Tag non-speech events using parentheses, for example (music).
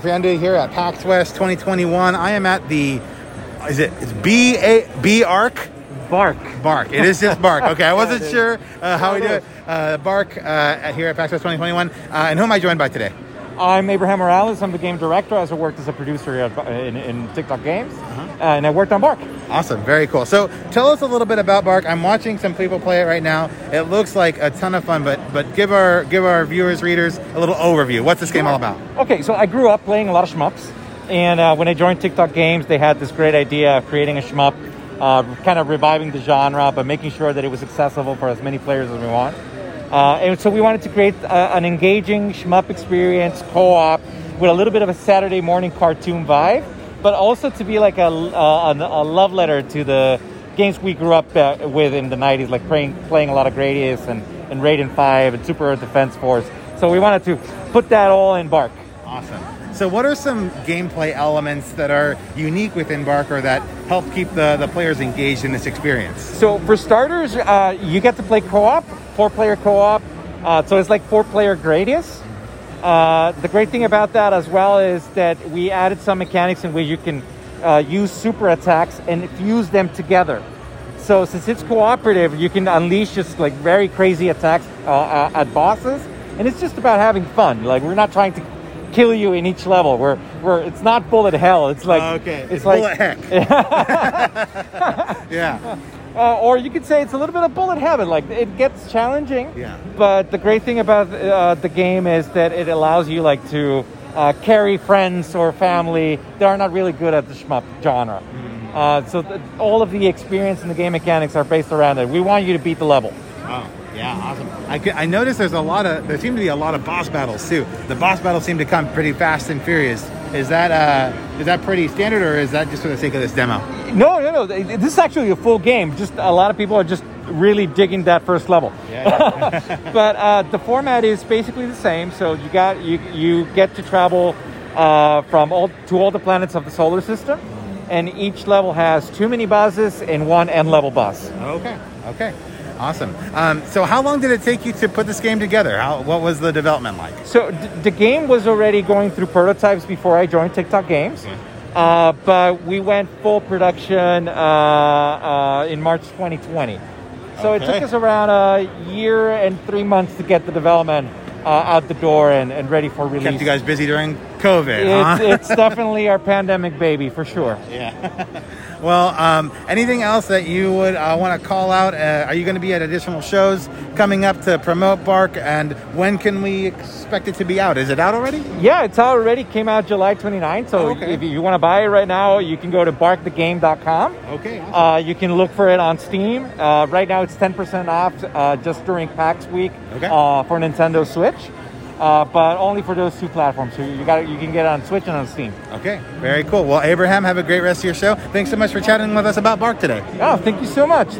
Fernando here at PAX West 2021. I am at the, is it, it's B A B Arc? Bark. Bark. It is just Bark. Okay, I wasn't (laughs) sure uh, how we do it. Uh, Bark uh, here at PAX West 2021. Uh, and who am I joined by today? I'm Abraham Morales. I'm the game director. I also worked as a producer at, in, in Tic Toc Games, and I worked on Bark. Awesome, very cool. So tell us a little bit about Bark. I'm watching some people play it right now. It looks like a ton of fun, but but give our give our viewers, readers a little overview. What's this game all about? Okay, so I grew up playing a lot of shmups, and uh, when I joined Tic Toc Games, they had this great idea of creating a shmup, uh, kind of reviving the genre, but making sure that it was accessible for as many players as we want. Uh, and so we wanted to create a, an engaging shmup experience, co-op, with a little bit of a Saturday morning cartoon vibe, but also to be like a, a, a love letter to the games we grew up uh, with in the 90s, like playing, playing a lot of Gradius and, and Raiden 5 and Super Earth Defense Force. So we wanted to put that all in Bark. Awesome. So, what are some gameplay elements that are unique within Bark or that help keep the, the players engaged in this experience? So, for starters, uh, you get to play co op, four player co op. Uh, so, it's like four player Gradius. Uh, the great thing about that as well is that we added some mechanics in which you can uh, use super attacks and fuse them together. So, since it's cooperative, you can unleash just like very crazy attacks uh, uh, at bosses, and it's just about having fun. Like, we're not trying to kill you in each level. We're, we're it's not bullet hell. It's like okay, it's, it's like bullet heck. (laughs) (laughs) yeah. Uh, or you could say it's a little bit of bullet heaven. Like it gets challenging. Yeah. But the great thing about uh, the game is that it allows you like to uh, carry friends or family that are not really good at the shmup genre. Uh, so th- all of the experience and the game mechanics are based around it. We want you to beat the level. Oh, yeah, awesome. I, I noticed there's a lot of there seem to be a lot of boss battles too. The boss battles seem to come pretty fast and furious. Is that uh, is that pretty standard, or is that just for the sake of this demo? No, no, no. This is actually a full game. Just a lot of people are just really digging that first level. Yeah. (laughs) but uh, the format is basically the same. So you got you you get to travel uh, from all to all the planets of the solar system, and each level has two mini bosses and one end level boss. okay. Okay. Awesome. Um, so, how long did it take you to put this game together? How, what was the development like? So d- the game was already going through prototypes before I joined Tic Toc Games. Uh, but we went full production uh, uh, in March 2020. So it took us around a year and three months to get the development uh, out the door and, and ready for release. Kept you guys busy during COVID, it's, huh? it's definitely our pandemic baby for sure. Yeah. (laughs) well, um, anything else that you would uh, want to call out? Uh, are you going to be at additional shows coming up to promote Bark? And when can we expect it to be out? Is it out already? Yeah, it's out already. Came out July 29th. So Oh, okay. if you want to buy it right now, you can go to barkthegame.com. Okay. Awesome. Uh, you can look for it on Steam. Uh, right now, it's 10% off uh, just during PAX week Okay. uh, for Nintendo Switch, uh, but only for those two platforms. So you got you can get it on Switch and on Steam. okay. Very cool. Well, Abraham, have a great rest of your show. Thanks so much for chatting with us about Bark today. Oh, thank you so much.